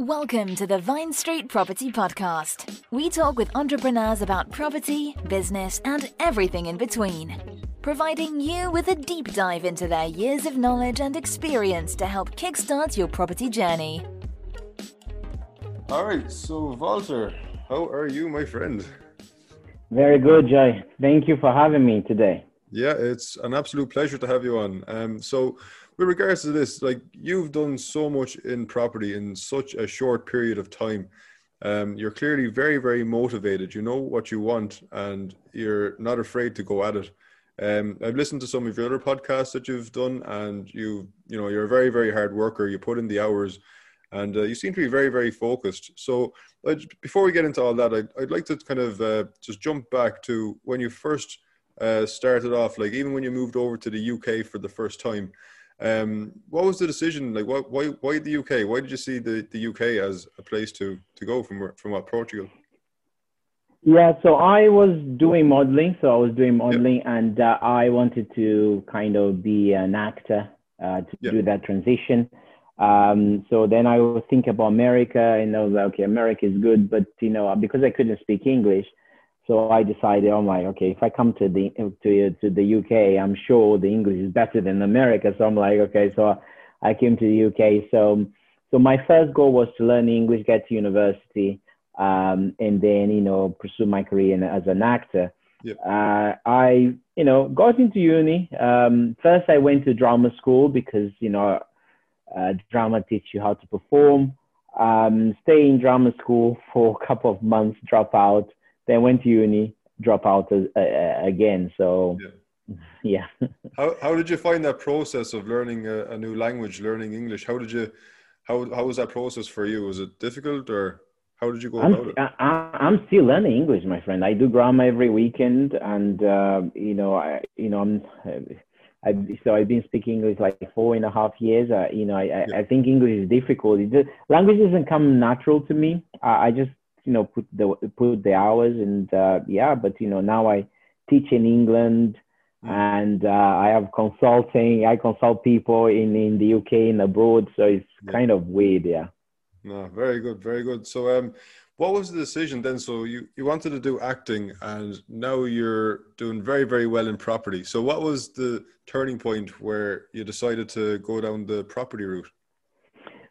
Welcome to the Vine Street Property Podcast. We talk with entrepreneurs about property, business, and everything in between, providing you with a deep dive into their years of knowledge and experience to help kickstart your property journey. All right, so Valter, how are you, my friend? Very good, Jay. Thank you for having me today. Yeah, it's an absolute pleasure to have you on. Um, so, with regards to this, like you've done so much in property in such a short period of time. Um, you're clearly very, very motivated. You know what you want, and you're not afraid to go at it. Um, I've listened to some of your other podcasts that you've done, and you, you know, you're a very, very hard worker. You put in the hours, and uh, you seem to be very, very focused. So, uh, before we get into all that, I'd, I'd like to kind of uh, just jump back to when you first uh, started off. Like even when you moved over to the UK for the first time, um, what was the decision? Like, why, why, why the UK? Why did you see the, the UK as a place to, to go from from what Portugal? Yeah, so I was doing modeling. So I was doing modeling, yep. and uh, I wanted to kind of be an actor uh, to yep. do that transition. Um, so then I was thinking about America, and I was like, okay, America is good, but you know, because I couldn't speak English, so I decided, I'm like, okay, if I come to the to to the UK, I'm sure the English is better than America. So I'm like, okay, so I came to the UK. So so my first goal was to learn English, get to university, um, and then you know pursue my career as an actor. Yep. Uh, I you know got into uni. Um, first, I went to drama school because you know uh, drama teach you how to perform. Um, stay in drama school for a couple of months, drop out then went to uni, drop out uh, uh, again. So yeah. yeah. how how did you find that process of learning a, a, new language, learning English? How did you how how was that process for you? Was it difficult or how did you go I'm, about it? I, am still learning English, my friend. I do grammar every weekend, and uh, you know, I you know, I'm. I, so I've been speaking English like four and a half years. Uh, you know, I, yeah. I think English is difficult. It just, language doesn't come natural to me. I, I just you know put the put the hours and uh, yeah but you know now i teach in england mm. and uh, i have consulting i consult people in in the uk and abroad so it's yeah. kind of weird yeah. No very good very good. So um what was the decision then? So you you wanted to do acting and now you're doing very very well in property. So what was the turning point where you decided to go down the property route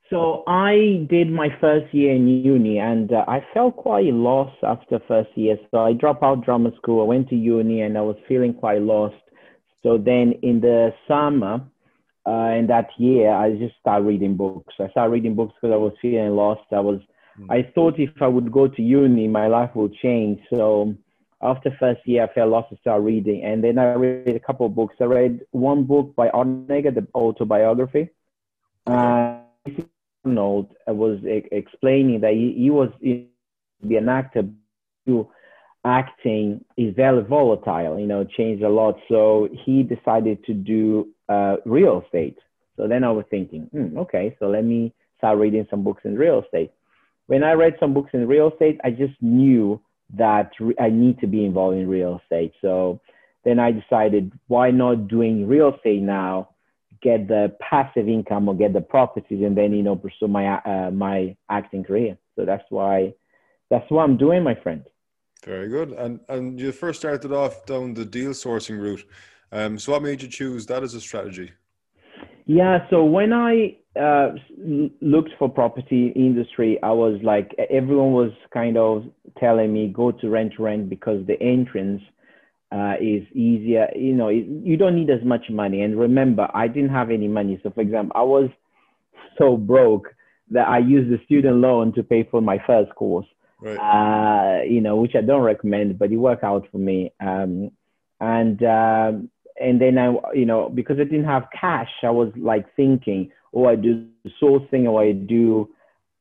so I did my first year in uni and uh, I felt quite lost after first year. So I dropped out drama school. I went to uni and I was feeling quite lost. So then in the summer, uh, in that year, I just started reading books. I started reading books because I was feeling lost. I was, mm-hmm. I thought if I would go to uni, my life would change. So after first year, I felt lost to start reading. And then I read a couple of books. I read one book by Schwarzenegger, the autobiography. Uh, Arnold was explaining that he, he was be an actor to acting is very volatile, you know, changed a lot. So he decided to do uh, real estate. So then I was thinking, hmm, okay, so let me start reading some books in real estate. When I read some books in real estate, I just knew that I need to be involved in real estate. So then I decided, why not doing real estate now? Get the passive income or get the properties, and then you know pursue my uh, my acting career. So that's why that's what I'm doing, my friend. Very good. And and you first started off down the deal sourcing route. Um, so what made you choose that as a strategy? Yeah. So when I uh, looked for property industry, I was like, everyone was kind of telling me go to rent to rent because the entrance uh, is easier. You know, you don't need as much money. And remember, I didn't have any money. So for example, I was so broke that I used the student loan to pay for my first course. Right. Uh, you know, which I don't recommend, but it worked out for me. Um, and um, and then I, you know, because I didn't have cash, I was like thinking, oh, I do sourcing or I do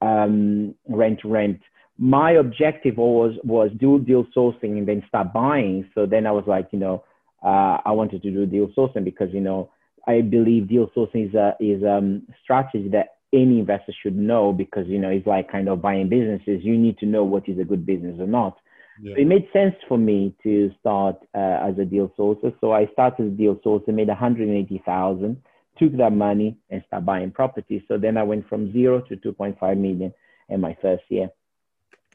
um, rent rent. My objective was was do deal sourcing and then start buying. So then I was like, you know, uh, I wanted to do deal sourcing because you know I believe deal sourcing is a is a um, strategy that any investor should know because you know it's like kind of buying businesses. You need to know what is a good business or not. Yeah. So it made sense for me to start uh, as a deal sourcer. So I started a deal sourcer, made 180,000, took that money and started buying properties. So then I went from zero to 2.5 million in my first year.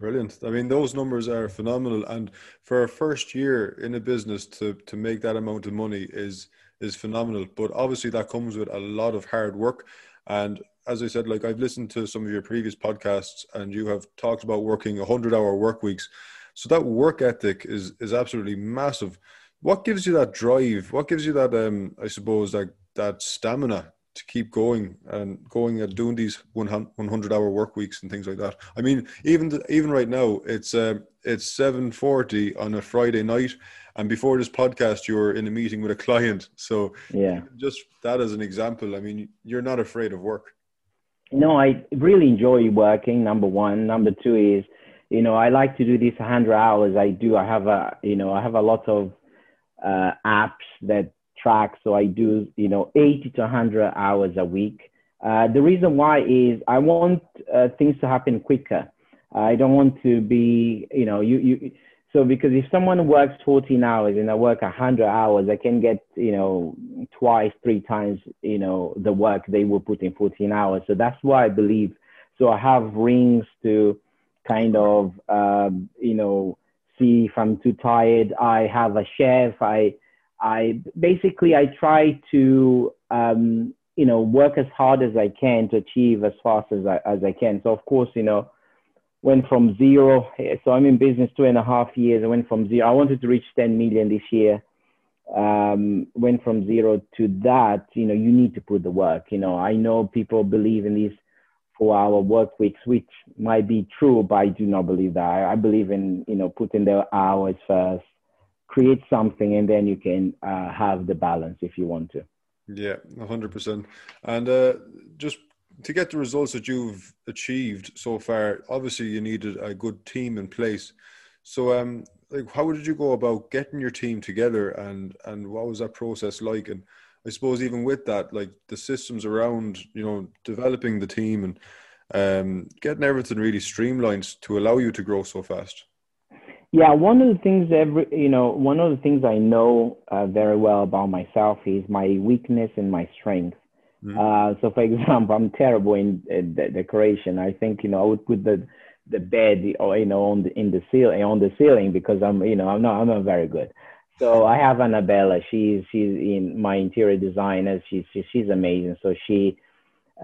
Brilliant. I mean, those numbers are phenomenal, and for a first year in a business to to make that amount of money is is phenomenal. But obviously, that comes with a lot of hard work. And as I said, like I've listened to some of your previous podcasts, and you have talked about working hundred hour work weeks. So that work ethic is is absolutely massive. What gives you that drive? What gives you that um I suppose that that stamina to keep going and going and doing these 100 hour work weeks and things like that. I mean, even even right now, it's uh, it's 7:40 on a Friday night, and before this podcast, you were in a meeting with a client. So yeah, just that as an example. I mean, you're not afraid of work. No, I really enjoy working. Number one. Number two is you know, I like to do these 100 hours. I do. I have a, you know, I have a lot of uh, apps that track. So I do, you know, 80 to 100 hours a week. Uh, the reason why is I want uh, things to happen quicker. I don't want to be, you know, you, you, so because if someone works 14 hours and I work 100 hours, I can get, you know, twice, three times, you know, the work they will put in 14 hours. So that's why I believe. So I have rings to, kind of, um, you know, see if I'm too tired. I have a chef. I, I basically I try to, um, you know, work as hard as I can to achieve as fast as I, as I can. So of course, you know, went from zero. So I'm in business two and a half years. I went from zero. I wanted to reach 10 million this year. Um, went from zero to that. You know, you need to put the work. You know, I know people believe in these four-hour work weeks, which might be true, but I do not believe that. I, I believe in you know putting the hours first, create something, and then you can uh, have the balance if you want to. Yeah, hundred percent. And uh, just to get the results that you've achieved so far, obviously you needed a good team in place. So, um, like, how did you go about getting your team together, and and what was that process like? And I suppose even with that, like the systems around, you know, developing the team and um, getting everything really streamlined to allow you to grow so fast. Yeah, one of the things every you know, one of the things I know uh, very well about myself is my weakness and my strength. Mm. Uh, so, for example, I'm terrible in uh, de- decoration. I think you know I would put the the bed or you know on the in the ceiling on the ceiling because I'm you know I'm not I'm not very good. So I have Annabella. She's she's in my interior designer. She's she, she's amazing. So she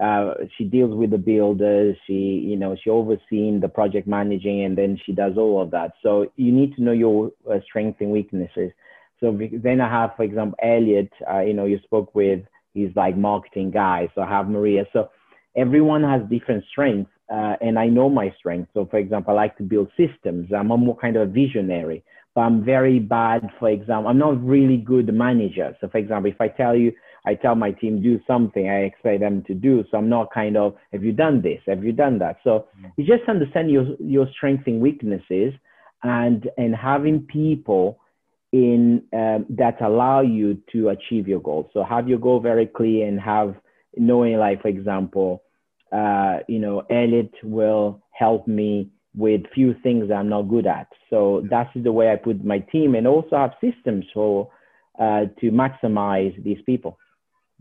uh, she deals with the builders. She you know she overseeing the project managing, and then she does all of that. So you need to know your uh, strengths and weaknesses. So then I have, for example, Elliot. Uh, you know you spoke with. He's like marketing guy. So I have Maria. So everyone has different strengths, uh, and I know my strengths. So for example, I like to build systems. I'm a more kind of visionary but I'm very bad. For example, I'm not really good manager. So, for example, if I tell you, I tell my team do something, I expect them to do. So I'm not kind of, have you done this? Have you done that? So mm. you just understand your your strengths and weaknesses, and and having people in um, that allow you to achieve your goals. So have your goal very clear and have knowing, like for example, uh, you know, Elliot will help me with few things I'm not good at. So that's the way I put my team and also have systems for uh, to maximize these people.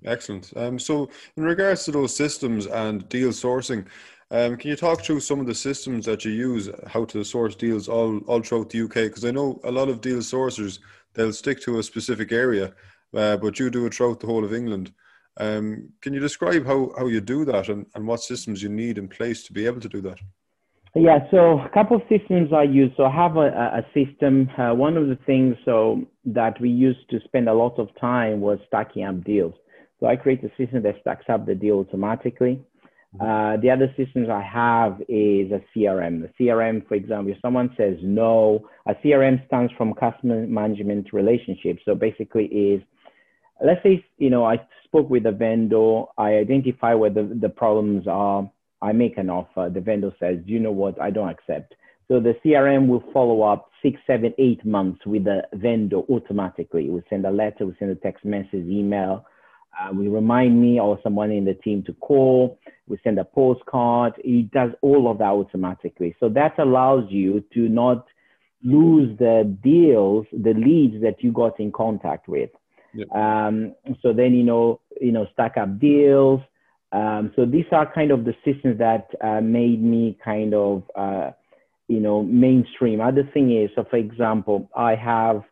Excellent. Um, so in regards to those systems and deal sourcing, um, can you talk through some of the systems that you use, how to source deals all, all throughout the UK? Because I know a lot of deal sourcers, they'll stick to a specific area, uh, but you do it throughout the whole of England. Um, can you describe how, how you do that and, and what systems you need in place to be able to do that? Yeah, so a couple of systems I use. So I have a, a system. Uh, one of the things so that we used to spend a lot of time was stacking up deals. So I create a system that stacks up the deal automatically. Mm-hmm. Uh, the other systems I have is a CRM. The CRM, for example, if someone says no, a CRM stands from customer management relationship. So basically is, let's say, you know, I spoke with a vendor, I identify where the, the problems are, I make an offer, the vendor says, you know what, I don't accept. So the CRM will follow up six, seven, eight months with the vendor automatically. We send a letter, we send a text message, email, uh, we remind me or someone in the team to call. We send a postcard. It does all of that automatically. So that allows you to not lose the deals, the leads that you got in contact with. Yep. Um, so then you know, you know, stack up deals. Um, so these are kind of the systems that uh, made me kind of, uh, you know, mainstream. Other thing is, so for example, I have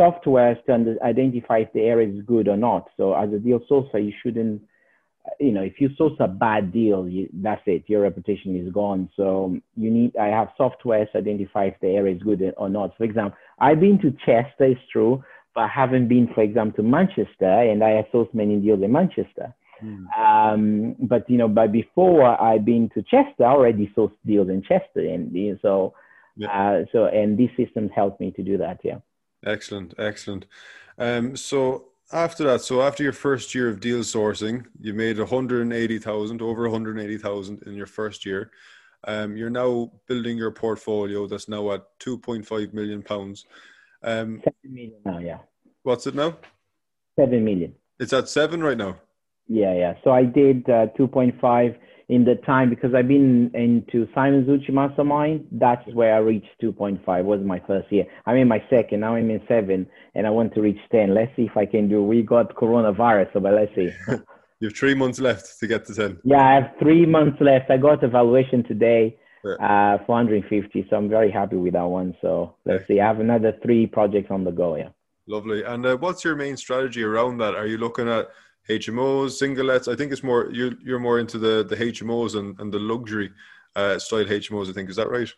software to identify if the area is good or not. So as a deal sourcer, you shouldn't, you know, if you source a bad deal, you, that's it. Your reputation is gone. So you need, I have software to identify if the area is good or not. For example, I've been to Chester, it's true, but I haven't been, for example, to Manchester, and I have sourced many deals in Manchester. Mm. Um, but you know, but before I've been to Chester, I already sourced deals in Chester, and so, yeah. uh, so and these systems help me to do that. Yeah. Excellent, excellent. Um, so after that, so after your first year of deal sourcing, you made 180,000, over 180,000 in your first year. Um, you're now building your portfolio that's now at 2.5 million pounds. Um, seven million now, yeah. What's it now? Seven million. It's at seven right now. Yeah, yeah. So I did uh, 2.5 in the time because I've been into Simon Zutshi Mastermind. That's where I reached 2.5. Was my first year. I'm in my second. Now I'm in seven, and I want to reach 10. Let's see if I can do. We got coronavirus, so but let's see. you have three months left to get to 10. Yeah, I have three months left. I got evaluation today. Uh, 450. So I'm very happy with that one. So let's see. I have another three projects on the go. Yeah. Lovely. And uh, what's your main strategy around that? Are you looking at HMOs, singlets. I think it's more you're you're more into the the HMOs and, and the luxury uh, style HMOs. I think is that right?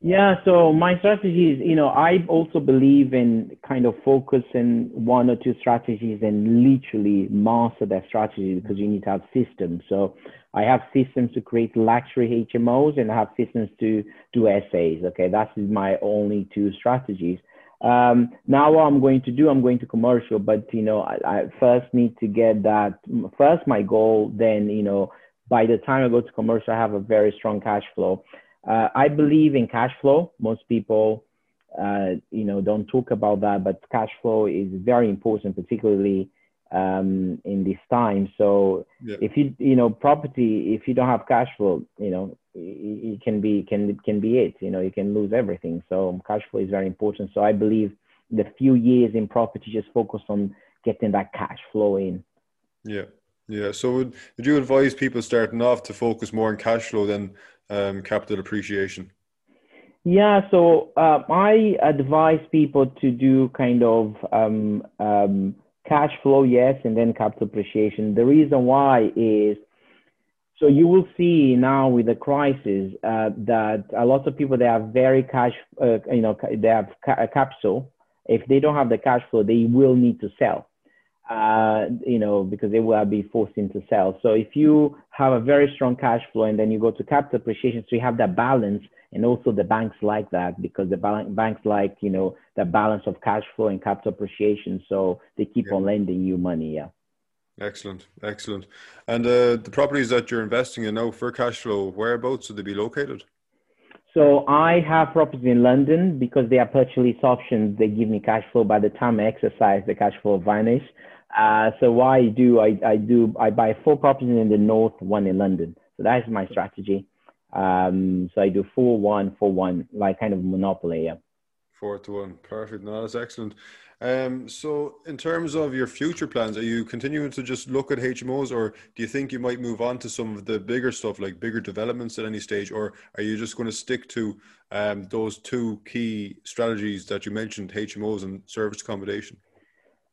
Yeah. So my strategy is, you know, I also believe in kind of focusing one or two strategies and literally master that strategy because you need to have systems. So I have systems to create luxury HMOs and I have systems to do SAs. Okay, that's my only two strategies. Um, now what I'm going to do, I'm going to commercial, but you know, I, I, first need to get that first my goal. Then you know, by the time I go to commercial, I have a very strong cash flow. Uh, I believe in cash flow. Most people, uh, you know, don't talk about that, but cash flow is very important, particularly um, in this time. So yeah. if you you know property, if you don't have cash flow, you know it can be can can be it. You know you can lose everything. So cash flow is very important. So I believe the few years in property just focus on getting that cash flow in. Yeah. Yeah. So would, would you advise people starting off to focus more on cash flow than um, capital appreciation? Yeah, so uh, I advise people to do kind of um, um, cash flow, yes, and then capital appreciation. The reason why is so you will see now with the crisis uh, that a lot of people they have very cash, uh, you know, they have ca- capital. If they don't have the cash flow, they will need to sell, uh, you know, because they will be forced into sell. So if you have a very strong cash flow and then you go to capital appreciation, so you have that balance, and also the banks like that because the banks like you know the balance of cash flow and capital appreciation so they keep yeah. on lending you money yeah excellent excellent and uh, the properties that you're investing in now for cash flow whereabouts would they be located so i have properties in london because they are purchase options they give me cash flow by the time i exercise the cash flow vanish uh, so what i do I, I do i buy four properties in the north one in london so that is my strategy Um, so I do four one four one, like kind of monopoly. Yeah. Four to one, perfect. No, that's excellent. Um, so, in terms of your future plans, are you continuing to just look at HMOs, or do you think you might move on to some of the bigger stuff, like bigger developments at any stage, or are you just going to stick to um, those two key strategies that you mentioned, HMOs and service accommodation?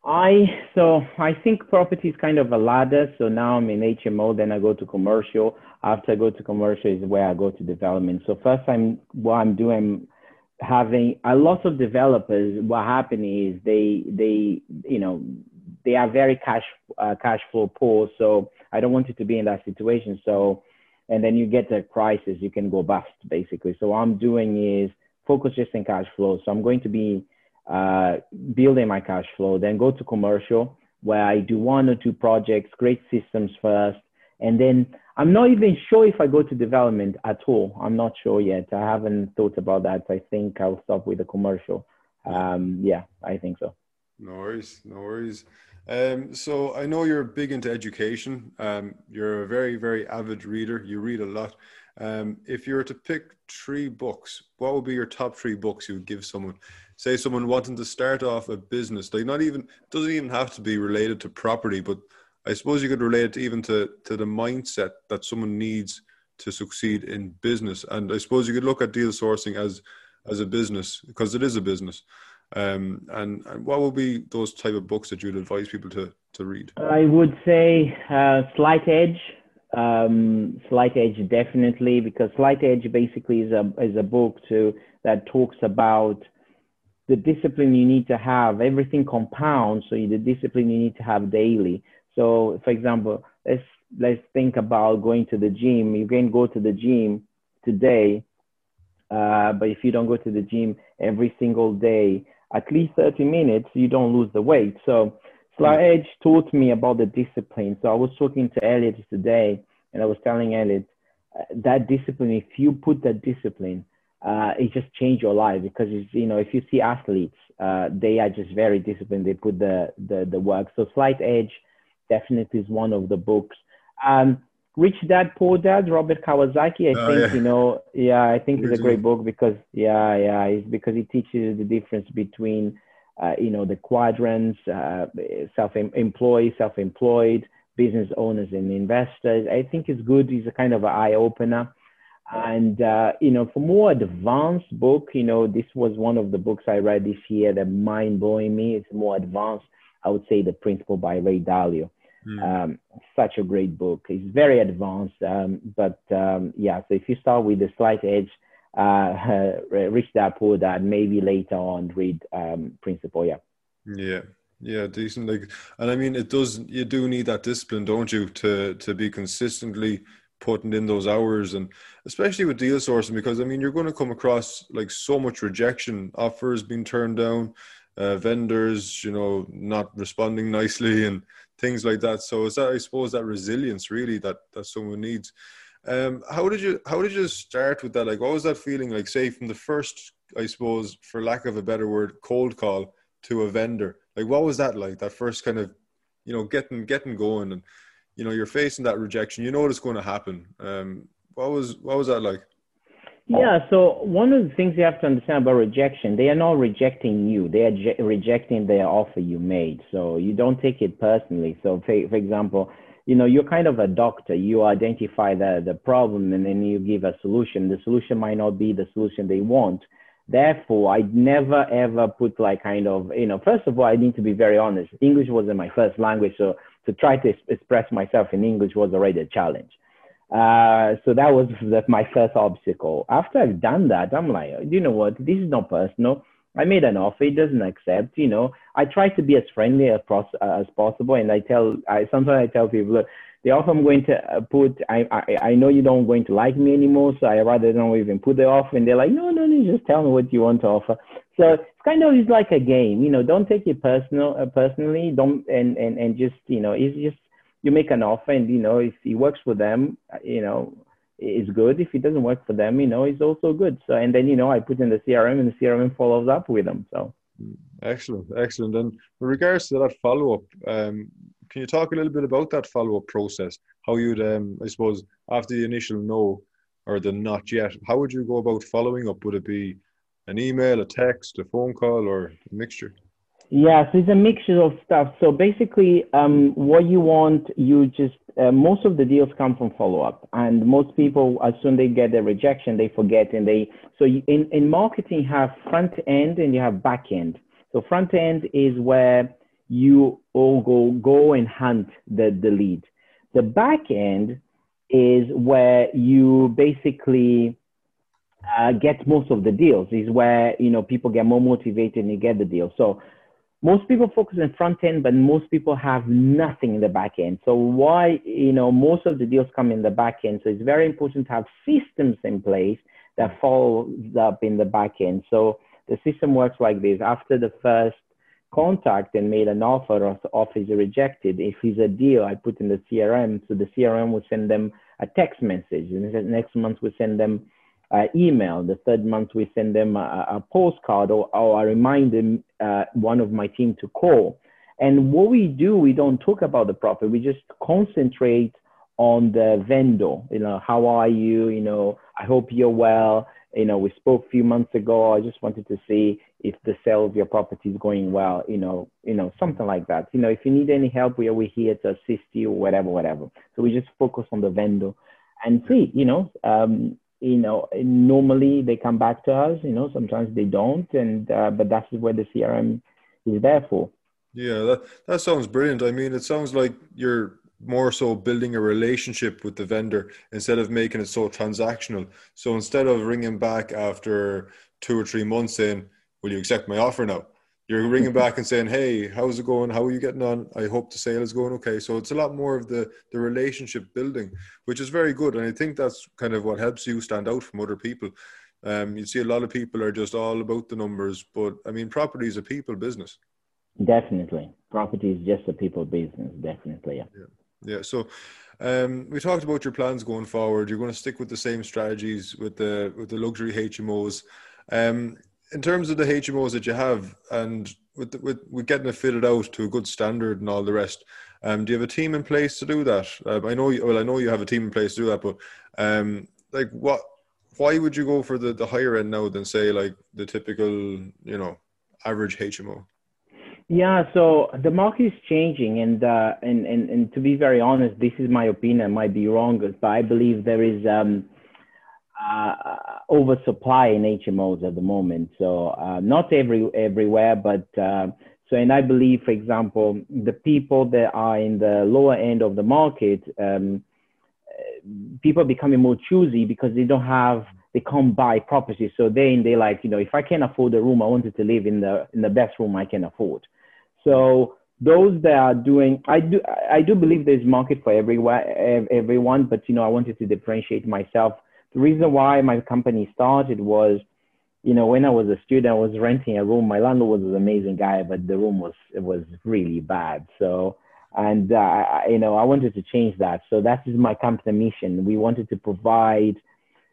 I so I think property is kind of a ladder. So now I'm in HMO, then I go to commercial. After I go to commercial is where I go to development. So first I'm what I'm doing having a lot of developers what happening is they they you know they are very cash uh, cash flow poor so i don't want you to be in that situation. So and then you get a crisis you can go bust basically. So what i'm doing is focus just in cash flow. So i'm going to be uh, building my cash flow then go to commercial where i do one or two projects create systems first and then I'm not even sure if I go to development at all. I'm not sure yet. I haven't thought about that. I think I'll stop with the commercial. Um, yeah, I think so. No worries, no worries. Um, so I know you're big into education. Um, you're a very, very avid reader. You read a lot. Um, if you were to pick three books, what would be your top three books you would give someone? Say someone wanting to start off a business, like not even doesn't even have to be related to property, but I suppose you could relate it even to, to the mindset that someone needs to succeed in business. And I suppose you could look at deal sourcing as as a business because it is a business. Um, and, and what would be those type of books that you'd advise people to, to read? I would say uh, Slight Edge. Um, Slight Edge definitely because Slight Edge basically is a is a book to that talks about the discipline you need to have. Everything compounds, so the discipline you need to have daily. So, for example, let's let's think about going to the gym. You can go to the gym today, uh, but if you don't go to the gym every single day, at least 30 minutes, you don't lose the weight. So, Slight Edge taught me about the discipline. So I was talking to Elliot today, and I was telling Elliot uh, that discipline. If you put that discipline, uh, it just changed your life because you know if you see athletes, uh, they are just very disciplined. They put the the, the work. So Slight Edge definitely is one of the books. Um, Rich Dad Poor Dad, Robert Kiyosaki. I oh, think yeah. you know, yeah, I think it's a great book because yeah, yeah, it's because it teaches the difference between uh, you know the quadrants, uh, self-employed, self-employed, business owners and investors. I think it's good. It's a kind of an eye opener. And uh, you know, for more advanced book, you know, this was one of the books I read this year that mind blowing me. It's more advanced. I would say The Principle by Ray Dalio. Mm. Um, such a great book. It's very advanced, um, but um, yeah. So if you start with the slight edge, uh, Rich Dad Poor Dad, maybe later on read um, Principle. Yeah. Yeah. Yeah, decent. Like, and I mean, it does. You do need that discipline, don't you, to to be consistently putting in those hours, and especially with deal sourcing, because I mean, you're going to come across like so much rejection, offers being turned down, uh, vendors, you know, not responding nicely, and things like that. So it's that I suppose that resilience really that that someone needs. Um, how did you how did you start with that? Like, what was that feeling like? Say from the first, I suppose, for lack of a better word, cold call to a vendor. Like, what was that like? That first kind of, you know, getting getting going, and you know, you're facing that rejection. You know what's going to happen. Um, what was what was that like? Oh. Yeah, so one of the things you have to understand about rejection, they are not rejecting you. They are je- rejecting the offer you made. So you don't take it personally. So for, for example, you know, you're kind of a doctor. You identify the, the problem and then you give a solution. The solution might not be the solution they want. Therefore, I never ever put like kind of, you know, first of all, I need to be very honest. English wasn't my first language. So to try to express myself in English was already a challenge. Uh, so that was my first obstacle. After I've done that, I'm like, you know what? This is not personal. I made an offer. It doesn't accept. You know, I try to be as friendly as, as possible, and I tell, I sometimes I tell people, look, the offer I'm going to uh, put, I, I, I know you don't going to like me anymore, so I rather don't even put the offer. And they're like, no, no, no, just tell me what you want to offer. So it's kind of it's like a game, you know. Don't take it personal, uh, personally. Don't and and and just you know, it's just you make an offer and you know if it works for them you know it's good. If it doesn't work for them you know it's also good. So and then you know i put in the crm and the crm follows up with them so. Excellent excellent. And with regards to that follow-up um, can you talk a little bit about that follow-up process? How you'd um, i suppose after the initial no or the not yet, how would you go about following up? Would it be an email, a text, a phone call, or a mixture? Yeah, so it's a mixture of stuff. So basically, um, what you want, you just uh, most of the deals come from follow up, and most people, as soon they get the rejection, they forget, and they so you, in in marketing, you have front end and you have back end. So front end is where you all go go and hunt the the lead. The back end is where you basically uh, get most of the deals. Is where you know people get more motivated and you get the deal. So most people focus on front end, but most people have nothing in the back end. So why, you know, most of the deals come in the back end. So it's very important to have systems in place that follows up in the back end. So the system works like this. After the first contact and made an offer or the offer is rejected, if it's a deal, I put in the CRM. So the CRM will send them a text message. And next month we send them uh, email. The third month, we send them a, a postcard or, or I remind them, uh, one of my team to call. And what we do, we don't talk about the profit. We just concentrate on the vendor. You know, how are you? You know, I hope you're well. You know, we spoke a few months ago. I just wanted to see if the sale of your property is going well. You know, you know, something like that. You know, if you need any help, we are here to assist you, whatever, whatever. So we just focus on the vendor and see. You know, um, you know, normally they come back to us, you know, sometimes they don't. And, uh, but that's where the CRM is there for. Yeah, that, that sounds brilliant. I mean, it sounds like you're more so building a relationship with the vendor instead of making it so transactional. So instead of ringing back after two or three months saying, will you accept my offer now? You're ringing back and saying, "Hey, how's it going? How are you getting on? I hope the sale is going okay." So it's a lot more of the the relationship building, which is very good, and I think that's kind of what helps you stand out from other people. Um, you see, a lot of people are just all about the numbers, but I mean, property is a people business. Definitely, property is just a people business. Definitely, yeah. Yeah. yeah. So. Um, we talked about your plans going forward. You're going to stick with the same strategies with the with the luxury HMOs. Um, in terms of the HMOs that you have, and with, with with getting it fitted out to a good standard and all the rest, um, do you have a team in place to do that? Um, I know, you, well, I know you have a team in place to do that, but um, like, what? Why would you go for the, the higher end now than say like the typical, you know, average HMO? Yeah, so the market is changing, and uh, and, and and to be very honest, this is my opinion. I might be wrong, but I believe there is um, uh, oversupply in HMOs at the moment. So uh, not every everywhere, but uh, so and I believe, for example, the people that are in the lower end of the market, um, people are becoming more choosy because they don't have they can't buy properties. So then they like you know if I can afford a room, I wanted to live in the in the best room I can afford. So those that are doing i do i do believe there's market for everywhere everyone but you know i wanted to differentiate myself the reason why my company started was, you know, when I was a student, I was renting a room. My landlord was an amazing guy, but the room was it was really bad. So, and uh, you know, I wanted to change that. So that is my company mission. We wanted to provide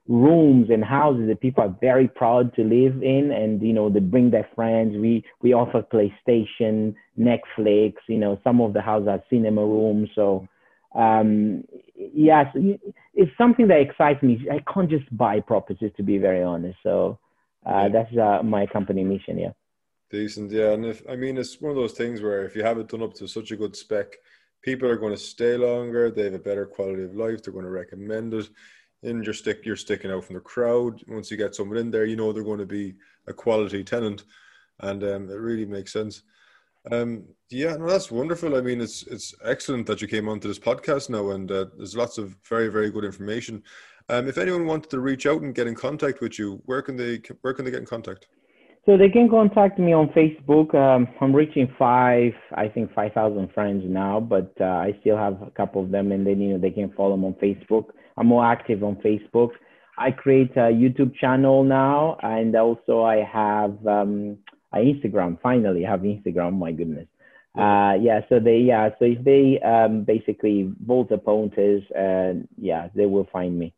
rooms and houses that people are very proud to live in and you know they bring their friends we we offer playstation netflix you know some of the houses have cinema rooms so um, yes, it's something that excites me. I can't just buy properties, to be very honest. So uh, that's uh, my company mission. Yeah. Decent, yeah. And if I mean, it's one of those things where if you have it done up to such a good spec, people are going to stay longer. They have a better quality of life. They're going to recommend it. And you're stick, you're sticking out from the crowd. Once you get someone in there, you know they're going to be a quality tenant, and um, it really makes sense. Um, yeah, no, that's wonderful. I mean, it's it's excellent that you came onto this podcast now, and uh, there's lots of very very good information. Um, if anyone wanted to reach out and get in contact with you, where can they where can they get in contact? So they can contact me on Facebook. Um, I'm reaching five, I think five thousand friends now, but uh, I still have a couple of them, and then you know they can follow me on Facebook. I'm more active on Facebook. I create a YouTube channel now, and also I have um, Instagram. Finally, have Instagram. My goodness. Uh, yeah. So they yeah. So if they um, basically Valter Pontes, uh, yeah, they will find me.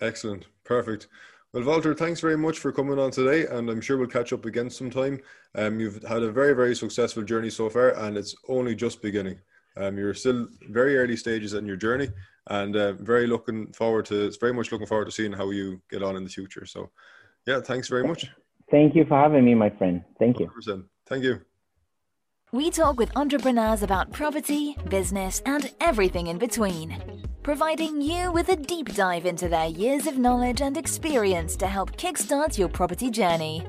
Excellent. Perfect. Well, Valter, thanks very much for coming on today, and I'm sure we'll catch up again sometime. Um, you've had a very, very successful journey so far, and it's only just beginning. Um, you're still very early stages in your journey, and uh, very looking forward to. It's very much looking forward to seeing how you get on in the future. So, yeah, thanks very much. Thank you for having me, my friend. Thank you. 100%. Thank you. We talk with entrepreneurs about property, business, and everything in between, providing you with a deep dive into their years of knowledge and experience to help kickstart your property journey.